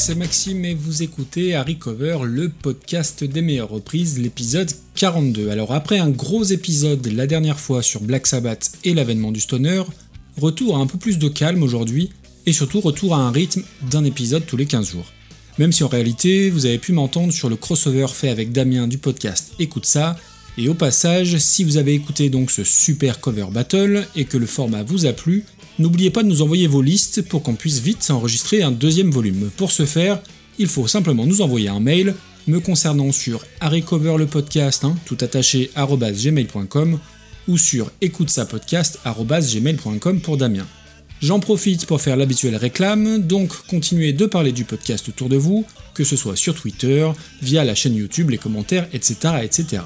c'est Maxime et vous écoutez Harry Cover, le podcast des meilleures reprises, l'épisode 42. Alors après un gros épisode la dernière fois sur Black Sabbath et l'avènement du stoner, retour à un peu plus de calme aujourd'hui et surtout retour à un rythme d'un épisode tous les 15 jours. Même si en réalité vous avez pu m'entendre sur le crossover fait avec Damien du podcast Écoute ça, et au passage, si vous avez écouté donc ce super cover battle et que le format vous a plu, N'oubliez pas de nous envoyer vos listes pour qu'on puisse vite enregistrer un deuxième volume. Pour ce faire, il faut simplement nous envoyer un mail me concernant sur harrycover le podcast, hein, tout attaché gmail.com ou sur écoute gmail.com pour Damien. J'en profite pour faire l'habituelle réclame, donc continuez de parler du podcast autour de vous, que ce soit sur Twitter, via la chaîne YouTube, les commentaires, etc. etc.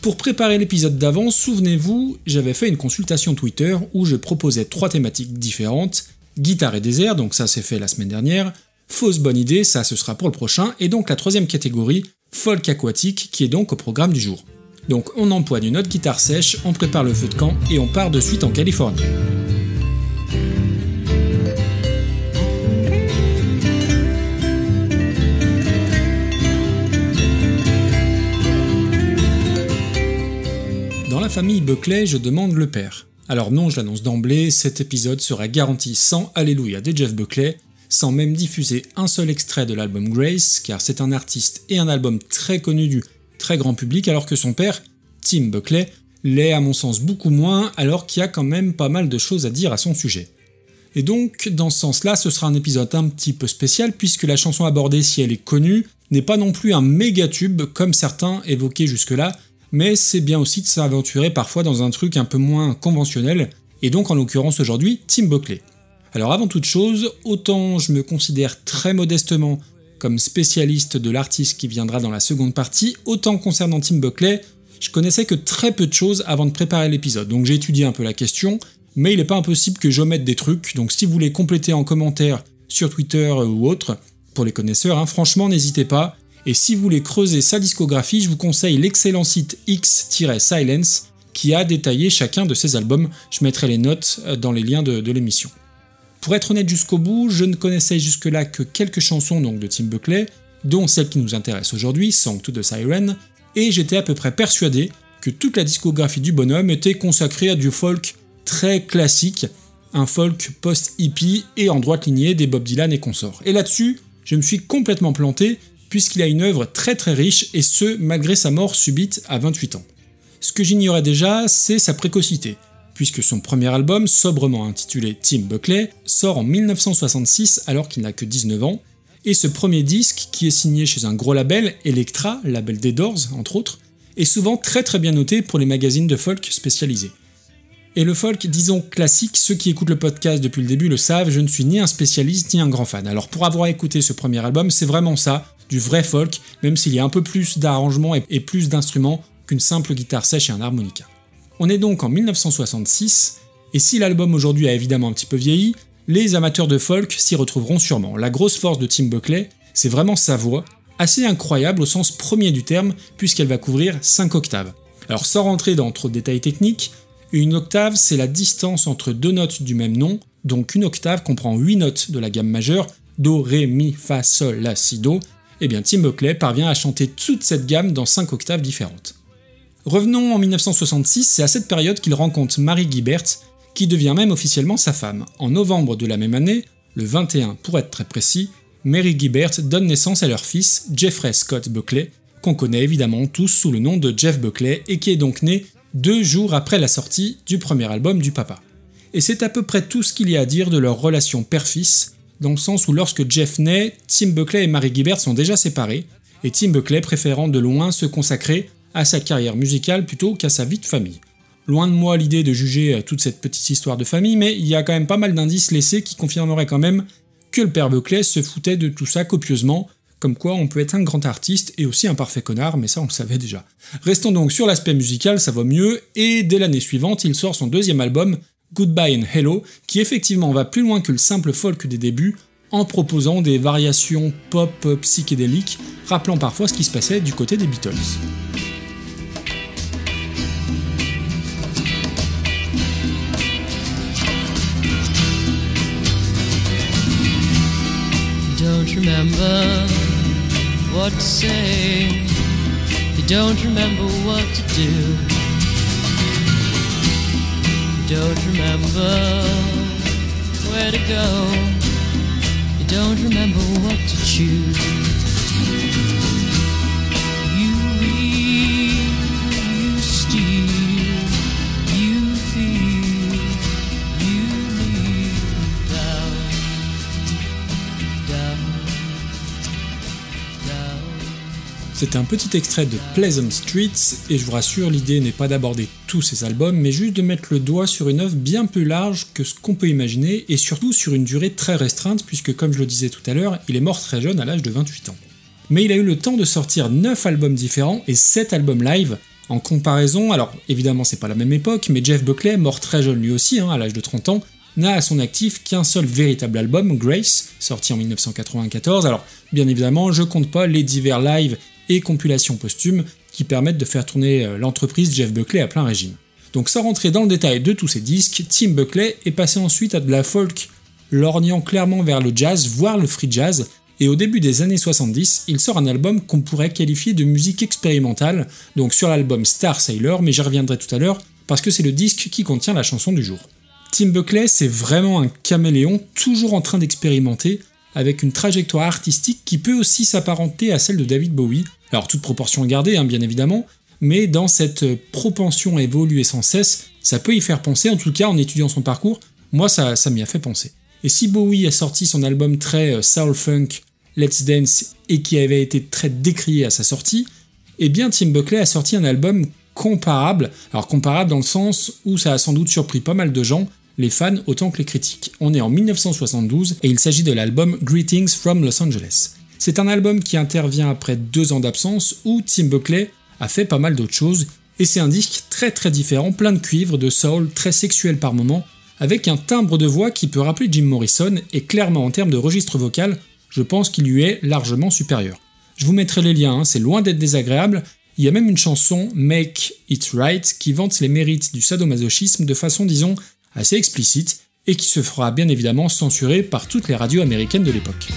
Pour préparer l'épisode d'avant, souvenez-vous, j'avais fait une consultation Twitter où je proposais trois thématiques différentes, guitare et désert, donc ça c'est fait la semaine dernière, fausse bonne idée, ça ce sera pour le prochain, et donc la troisième catégorie, folk aquatique, qui est donc au programme du jour. Donc on empoigne une autre guitare sèche, on prépare le feu de camp et on part de suite en Californie. Famille Buckley, je demande le père. Alors non, je l'annonce d'emblée, cet épisode sera garanti sans Alléluia de Jeff Buckley, sans même diffuser un seul extrait de l'album Grace, car c'est un artiste et un album très connu du très grand public, alors que son père, Tim Buckley, l'est à mon sens beaucoup moins, alors qu'il y a quand même pas mal de choses à dire à son sujet. Et donc, dans ce sens-là, ce sera un épisode un petit peu spécial, puisque la chanson abordée, si elle est connue, n'est pas non plus un méga tube comme certains évoqués jusque-là, mais c'est bien aussi de s'aventurer parfois dans un truc un peu moins conventionnel, et donc en l'occurrence aujourd'hui Tim Buckley. Alors avant toute chose, autant je me considère très modestement comme spécialiste de l'artiste qui viendra dans la seconde partie, autant concernant Tim Buckley, je connaissais que très peu de choses avant de préparer l'épisode, donc j'ai étudié un peu la question, mais il n'est pas impossible que j'omette des trucs, donc si vous voulez compléter en commentaire sur Twitter ou autre, pour les connaisseurs, hein, franchement n'hésitez pas, et si vous voulez creuser sa discographie, je vous conseille l'excellent site X-Silence qui a détaillé chacun de ses albums. Je mettrai les notes euh, dans les liens de, l'émission. Pour être honnête jusqu'au bout, je ne connaissais jusque-là que quelques chansons donc, de Tim Buckley, dont celle qui nous intéresse aujourd'hui, Song to the Siren, et j'étais à peu près persuadé que toute la discographie du bonhomme était consacrée à du folk très classique, un folk post-hippie et en droite lignée des Bob Dylan et consorts. Et là-dessus, je me suis complètement planté, puisqu'il a une œuvre très très riche, et ce, malgré sa mort subite à 28 ans. Ce que j'ignorais déjà, c'est sa précocité, puisque son premier album, sobrement intitulé Tim Buckley, sort en 1966 alors qu'il n'a que 19 ans, et ce premier disque, qui est signé chez un gros label, Electra, label des Doors entre autres, est souvent très très bien noté pour les magazines de folk spécialisés. Et le folk, disons classique, ceux qui écoutent le podcast depuis le début le savent, je ne suis ni un spécialiste ni un grand fan. Alors pour avoir écouté ce premier album, c'est vraiment ça, du vrai folk, même s'il y a un peu plus d'arrangements et plus d'instruments qu'une simple guitare sèche et un harmonica. On est donc en 1966, et si l'album aujourd'hui a évidemment un petit peu vieilli, les amateurs de folk s'y retrouveront sûrement. La grosse force de Tim Buckley, c'est vraiment sa voix, assez incroyable au sens premier du terme, puisqu'elle va couvrir 5 octaves. Alors sans rentrer dans trop de détails techniques, une octave c'est la distance entre deux notes du même nom, donc une octave comprend 8 notes de la gamme majeure, Do, Ré, Mi, Fa, Sol, La, Si, Do, eh bien Tim Buckley parvient à chanter toute cette gamme dans 5 octaves différentes. Revenons en 1966, c'est à cette période qu'il rencontre Mary Gibbert, qui devient même officiellement sa femme. En novembre de la même année, le 21 pour être très précis, Mary Gibbert donne naissance à leur fils, Jeffrey Scott Buckley, qu'on connaît évidemment tous sous le nom de Jeff Buckley et qui est donc né deux jours après la sortie du premier album du papa. Et c'est à peu près tout ce qu'il y a à dire de leur relation père-fils, dans le sens où lorsque Jeff naît, Tim Buckley et Mary Gibbert sont déjà séparés, et Tim Buckley préférant de loin se consacrer à sa carrière musicale plutôt qu'à sa vie de famille. Loin de moi l'idée de juger euh, toute cette petite histoire de famille, mais il y a quand même pas mal d'indices laissés qui confirmeraient quand même que le père Buckley se foutait de tout ça copieusement, comme quoi on peut être un grand artiste et aussi un parfait connard, mais ça on le savait déjà. Restons donc sur l'aspect musical, ça va mieux, et dès l'année suivante, il sort son deuxième album, Goodbye and Hello, qui effectivement va plus loin que le simple folk des débuts, en proposant des variations pop psychédéliques, rappelant parfois ce qui se passait du côté des Beatles. What to say. You don't remember what to do. You don't remember where to go. You don't remember what to choose. C'est un petit extrait de Pleasant Streets, et je vous rassure, l'idée n'est pas d'aborder tous ces albums, mais juste de mettre le doigt sur une œuvre bien plus large que ce qu'on peut imaginer, et surtout sur une durée très restreinte, puisque comme je le disais tout à l'heure, il est mort très jeune à l'âge de 28 ans. Mais il a eu le temps de sortir 9 albums différents et 7 albums live. En comparaison, alors évidemment c'est pas la même époque, mais Jeff Buckley, mort très jeune lui aussi, hein, à l'âge de 30 ans, n'a à son actif qu'un seul véritable album, Grace, sorti en 1994. Alors, bien évidemment, je compte pas les divers lives et compilations posthumes qui permettent de faire tourner euh, l'entreprise Jeff Buckley à plein régime. Donc sans rentrer dans le détail de tous ces disques, Tim Buckley est passé ensuite à de la folk, lorgnant clairement vers le jazz, voire le free jazz, et au début des années 70, il sort un album qu'on pourrait qualifier de musique expérimentale, donc sur l'album Star Sailor, mais j'y reviendrai tout à l'heure, parce que c'est le disque qui contient la chanson du jour. Tim Buckley, c'est vraiment un caméléon, toujours en train d'expérimenter, avec une trajectoire artistique qui peut aussi s'apparenter à celle de David Bowie, alors toute proportion gardée hein, bien évidemment, mais dans cette propension à évoluer sans cesse, ça peut y faire penser, en tout cas en étudiant son parcours, moi ça, m'y a fait penser. Et si Bowie a sorti son album très euh, soul funk, Let's Dance, et qui avait été très décrié à sa sortie, eh bien Tim Buckley a sorti un album comparable, alors comparable dans le sens où ça a sans doute surpris pas mal de gens, les fans autant que les critiques. On est en 1972 et il s'agit de l'album Greetings from Los Angeles. C'est un album qui intervient après deux ans d'absence où Tim Buckley a fait pas mal d'autres choses, et c'est un disque très très différent, plein de cuivre, de soul, très sexuel par moments, avec un timbre de voix qui peut rappeler Jim Morrison, et clairement en termes de registre vocal, je pense qu'il lui est largement supérieur. Je vous mettrai les liens, hein, c'est loin d'être désagréable, il y a même une chanson, Make It Right, qui vante les mérites du sadomasochisme de façon, disons, assez explicite, et qui se fera bien évidemment censurer par toutes les radios américaines de l'époque.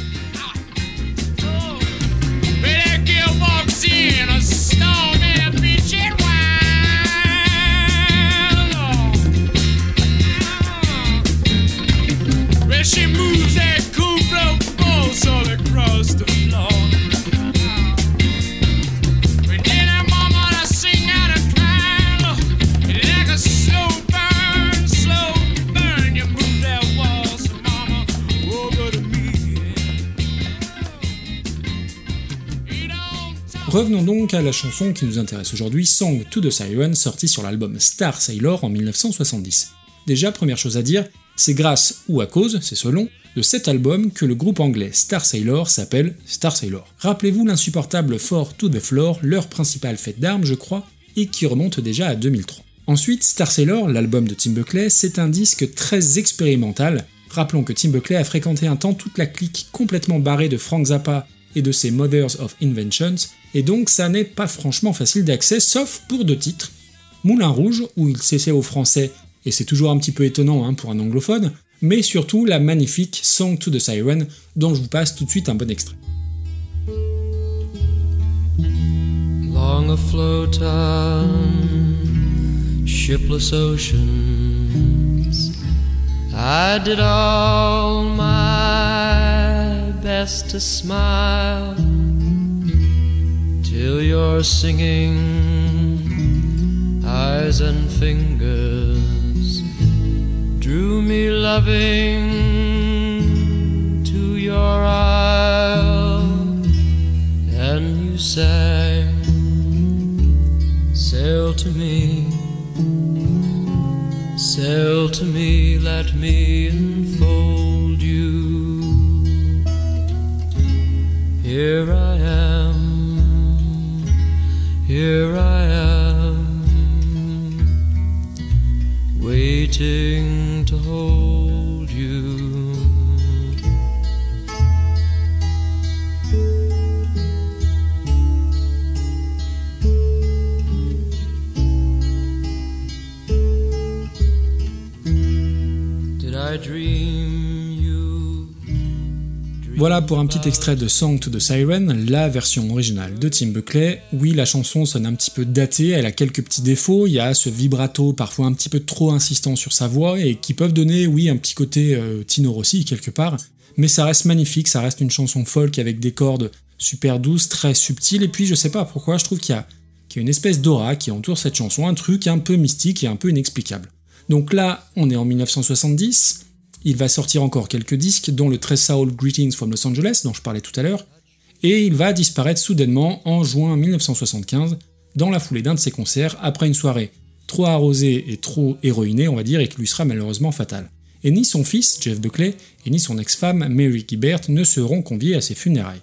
Revenons donc à la chanson qui nous intéresse aujourd'hui, Song to the Siren, sortie sur l'album Star Sailor en 1970. Déjà, première chose à dire, c'est grâce ou à cause, c'est selon, de cet album que le groupe anglais Star Sailor s'appelle Star Sailor. Rappelez-vous l'insupportable Fort to the Floor, leur principale fête d'armes, je crois, et qui remonte déjà à 2003. Ensuite, Star Sailor, l'album de Tim Buckley, c'est un disque très expérimental. Rappelons que Tim Buckley a fréquenté un temps toute la clique complètement barrée de Frank Zappa et de ses Mothers of Inventions, et donc ça n'est pas franchement facile d'accès, sauf pour deux titres. Moulin Rouge, où il s'essaie au français, et c'est toujours un petit peu étonnant hein, pour un anglophone, mais surtout la magnifique Song to the Siren, dont je vous passe tout de suite un bon extrait. Best to smile. till your singing eyes and fingers drew me loving to your isle, and you sang, Sail to me, sail to me, let me Voilà pour un petit extrait de Song to the Siren, la version originale de Tim Buckley. Oui, la chanson sonne un petit peu datée, elle a quelques petits défauts, il y a ce vibrato parfois un petit peu trop insistant sur sa voix et qui peuvent donner, oui, un petit côté euh, Tino Rossi quelque part, mais ça reste magnifique, ça reste une chanson folk avec des cordes super douces, très subtiles, et puis je sais pas pourquoi, je trouve qu'il y a, qu'il y a une espèce d'aura qui entoure cette chanson, un truc un peu mystique et un peu inexplicable. Donc là, on est en 1970, il va sortir encore quelques disques, dont le très soul Greetings from Los Angeles, dont je parlais tout à l'heure, et il va disparaître soudainement en juin 1975, dans la foulée d'un de ses concerts, après une soirée trop arrosée et trop héroïnée, on va dire, et qui lui sera malheureusement fatale. Et ni son fils, Jeff Buckley, et ni son ex-femme, Mary Gibbert, ne seront conviés à ses funérailles.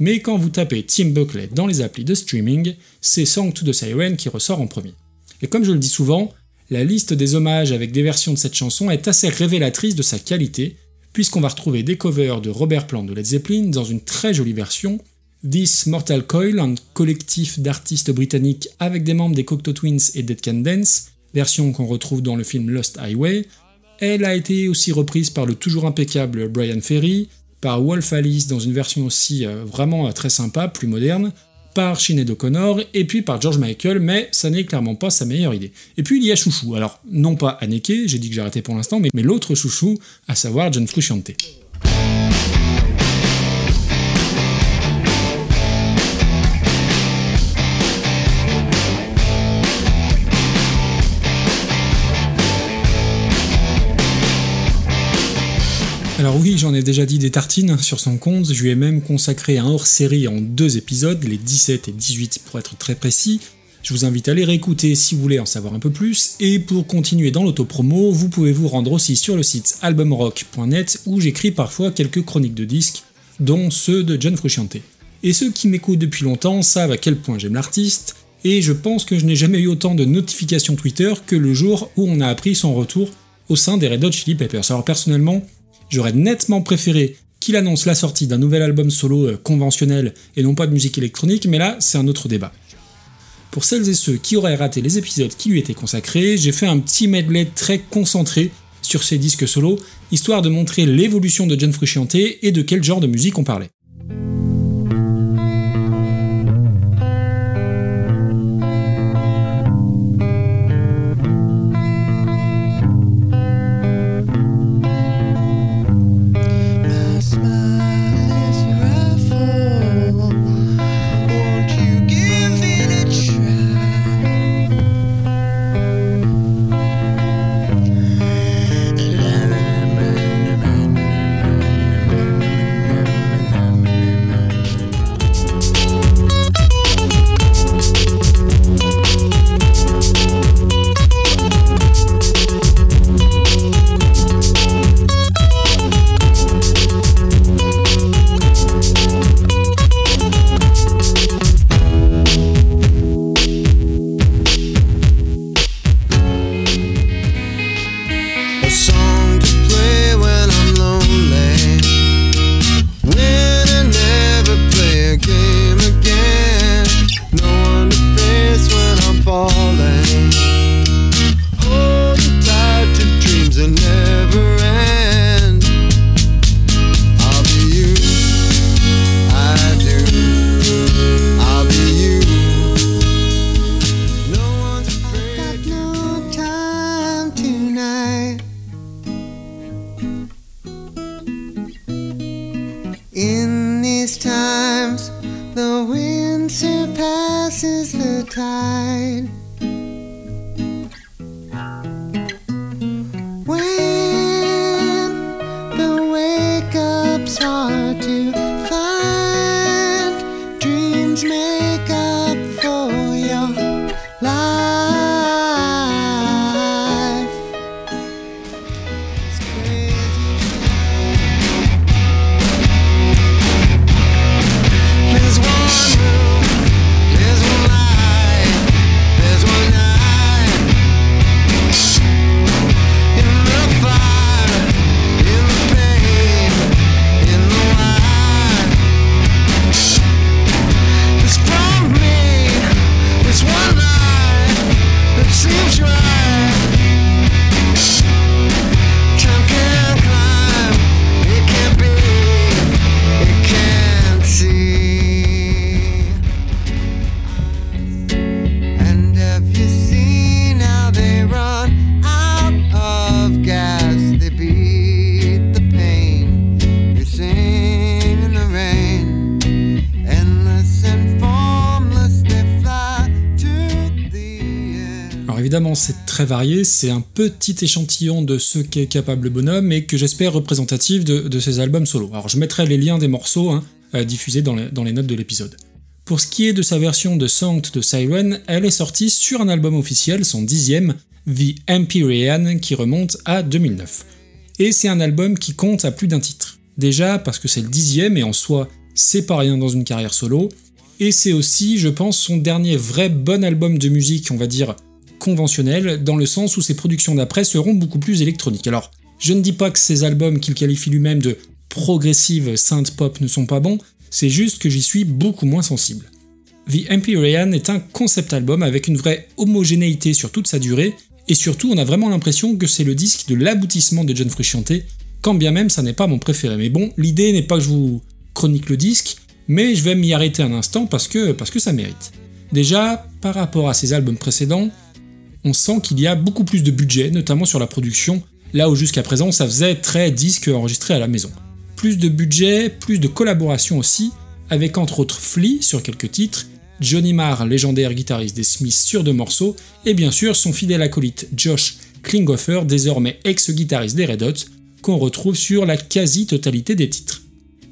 Mais quand vous tapez Tim Buckley dans les applis de streaming, c'est Song to the Siren qui ressort en premier. Et comme je le dis souvent, la liste des hommages avec des versions de cette chanson est assez révélatrice de sa qualité, puisqu'on va retrouver des covers de Robert Plant de Led Zeppelin dans une très jolie version, This Mortal Coil, un collectif d'artistes britanniques avec des membres des Cocteau Twins et Dead Can Dance, version qu'on retrouve dans le film Lost Highway. Elle a été aussi reprise par le toujours impeccable Brian Ferry, par Wolf Alice dans une version aussi euh, vraiment euh, très sympa, plus moderne, par Sinead O'Connor et puis par George Michael, mais ça n'est clairement pas sa meilleure idée. Et puis il y a Chouchou, alors non pas Anneke, j'ai dit que j'arrêtais pour l'instant, mais, mais l'autre Chouchou, à savoir John Frusciante. Alors oui, j'en ai déjà dit des tartines sur son compte, je lui ai même consacré un hors-série en deux épisodes, les 17 et 18 pour être très précis. Je vous invite à les réécouter si vous voulez en savoir un peu plus, et pour continuer dans l'autopromo, vous pouvez vous rendre aussi sur le site albumrock.net où j'écris parfois quelques chroniques de disques, dont ceux de John Frusciante. Et ceux qui m'écoutent depuis longtemps savent à quel point j'aime l'artiste, et je pense que je n'ai jamais eu autant de notifications Twitter que le jour où on a appris son retour au sein des Red Hot Chili Peppers. Alors personnellement, J'aurais nettement préféré qu'il annonce la sortie d'un nouvel album solo euh, conventionnel et non pas de musique électronique, mais là, c'est un autre débat. Pour celles et ceux qui auraient raté les épisodes qui lui étaient consacrés, j'ai fait un petit medley très concentré sur ces disques solo, histoire de montrer l'évolution de John Frusciante et de quel genre de musique on parlait. oh très varié, c'est un petit échantillon de ce qu'est capable le bonhomme et que j'espère représentatif de, ses albums solo. Alors je mettrai les liens des morceaux hein, diffusés dans les, notes de l'épisode. Pour ce qui est de sa version de to the Siren, elle est sortie sur un album officiel, son dixième, The Empyrean, qui remonte à 2009. Et c'est un album qui compte à plus d'un titre. Déjà parce que c'est le dixième et en soi, c'est pas rien dans une carrière solo, et c'est aussi, je pense, son dernier vrai bon album de musique, on va dire, conventionnel, dans le sens où ses productions d'après seront beaucoup plus électroniques. Alors, je ne dis pas que ces albums qu'il qualifie lui-même de progressive synth pop ne sont pas bons, c'est juste que j'y suis beaucoup moins sensible. The Empyrean est un concept album avec une vraie homogénéité sur toute sa durée, et surtout on a vraiment l'impression que c'est le disque de l'aboutissement de John Frusciante, quand bien même ça n'est pas mon préféré. Mais bon, l'idée n'est pas que je vous chronique le disque, mais je vais m'y arrêter un instant parce que, parce que ça mérite. Déjà, par rapport à ses albums précédents, on sent qu'il y a beaucoup plus de budget, notamment sur la production, là où jusqu'à présent ça faisait très disque enregistré à la maison. Plus de budget, plus de collaboration aussi, avec entre autres Flea sur quelques titres, Johnny Marr, légendaire guitariste des Smiths sur deux morceaux, et bien sûr son fidèle acolyte Josh Klinghoffer, désormais ex-guitariste des Red Hot, qu'on retrouve sur la quasi-totalité des titres.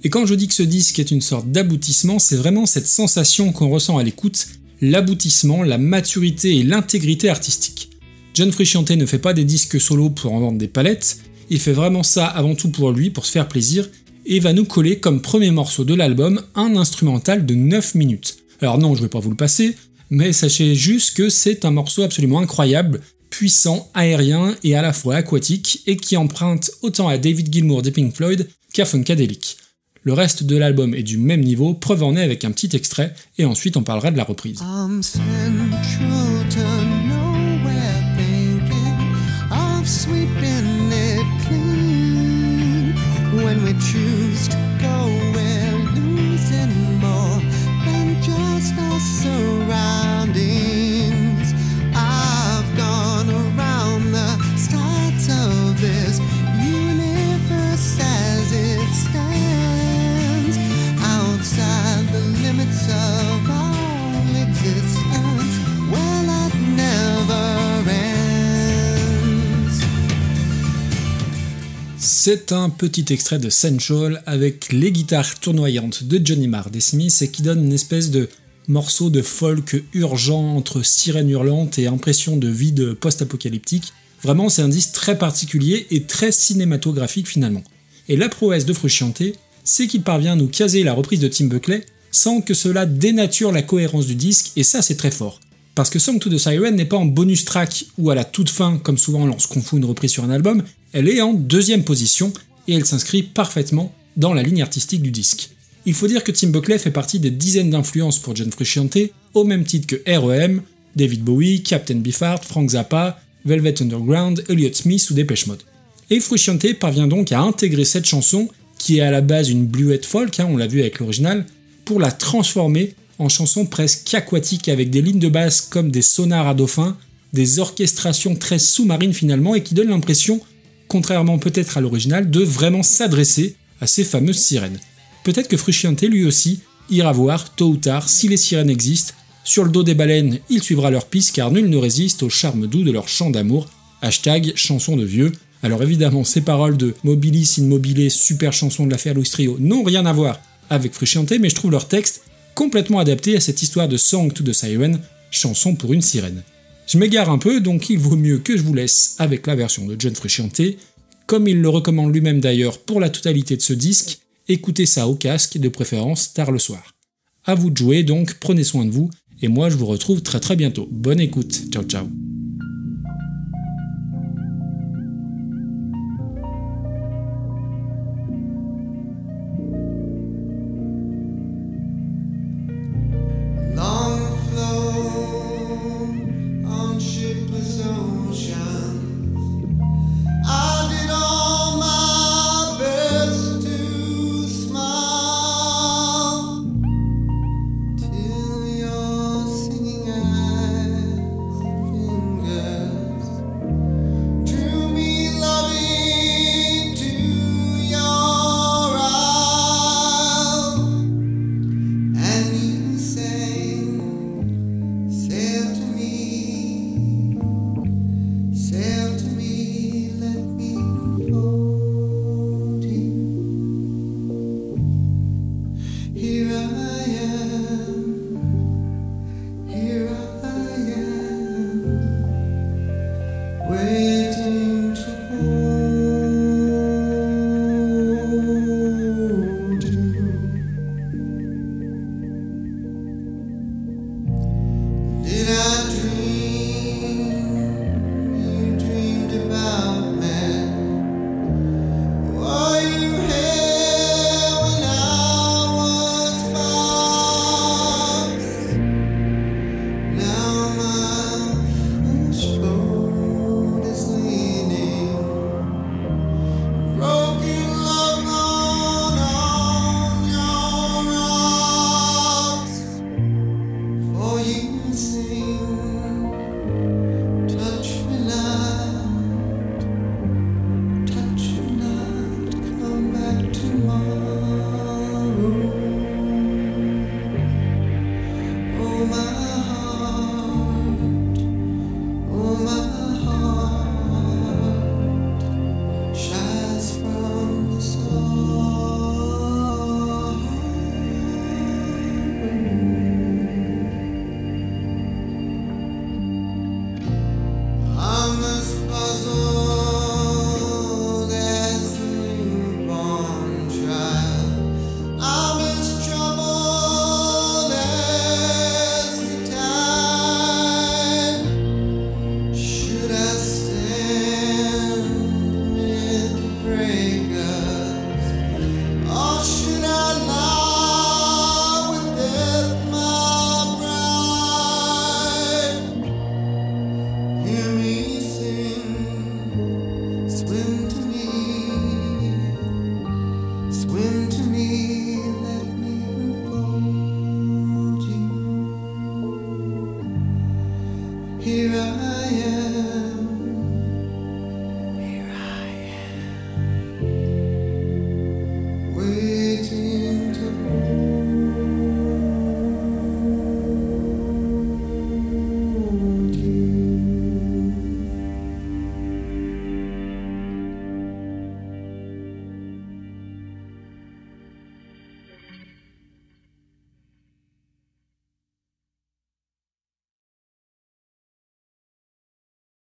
Et quand je dis que ce disque est une sorte d'aboutissement, c'est vraiment cette sensation qu'on ressent à l'écoute, l'aboutissement, la maturité et l'intégrité artistique. John Frusciante ne fait pas des disques solo pour en vendre des palettes, il fait vraiment ça avant tout pour lui, pour se faire plaisir, et va nous coller comme premier morceau de l'album un instrumental de 9 minutes. Alors non, je vais pas vous le passer, mais sachez juste que c'est un morceau absolument incroyable, puissant, aérien et à la fois aquatique, et qui emprunte autant à David Gilmour des Pink Floyd qu'à Funkadelic. Le reste de l'album est du même niveau, preuve en est avec un petit extrait, et ensuite on parlera de la reprise. C'est un petit extrait de Central avec les guitares tournoyantes de Johnny Marr des Smiths et qui donne une espèce de morceau de folk urgent entre sirène hurlante et impression de vide post-apocalyptique. Vraiment, c'est un disque très particulier et très cinématographique finalement. Et la prouesse de Frusciante, c'est qu'il parvient à nous caser la reprise de Tim Buckley sans que cela dénature la cohérence du disque, et ça c'est très fort. Parce que Song to the Siren n'est pas en bonus track ou à la toute fin, comme souvent lorsqu'on fout une reprise sur un album, elle est en deuxième position et elle s'inscrit parfaitement dans la ligne artistique du disque. Il faut dire que Tim Buckley fait partie des dizaines d'influences pour John Frusciante, au même titre que R.E.M., David Bowie, Captain Beefheart, Frank Zappa, Velvet Underground, Elliott Smith ou Depeche Mode. Et Frusciante parvient donc à intégrer cette chanson, qui est à la base une bluette folk, hein, on l'a vu avec l'original, pour la transformer en chanson presque aquatique avec des lignes de basse comme des sonars à dauphin, des orchestrations très sous-marines finalement et qui donnent l'impression contrairement peut-être à l'original, de vraiment s'adresser à ces fameuses sirènes. Peut-être que Frusciante lui aussi ira voir, tôt ou tard, si les sirènes existent. Sur le dos des baleines, il suivra leur piste car nul ne résiste au charme doux de leur chant d'amour. Hashtag chanson de vieux. Alors évidemment, ces paroles de Mobilis in super chanson de l'affaire Louis Trio, n'ont rien à voir avec Frusciante, mais je trouve leur texte complètement adapté à cette histoire de Song to the Siren, chanson pour une sirène. Je m'égare un peu, donc il vaut mieux que je vous laisse avec la version de John Frusciante, comme il le recommande lui-même d'ailleurs pour la totalité de ce disque, écoutez ça au casque, de préférence tard le soir. À vous de jouer donc, prenez soin de vous, et moi je vous retrouve très très bientôt. Bonne écoute, ciao ciao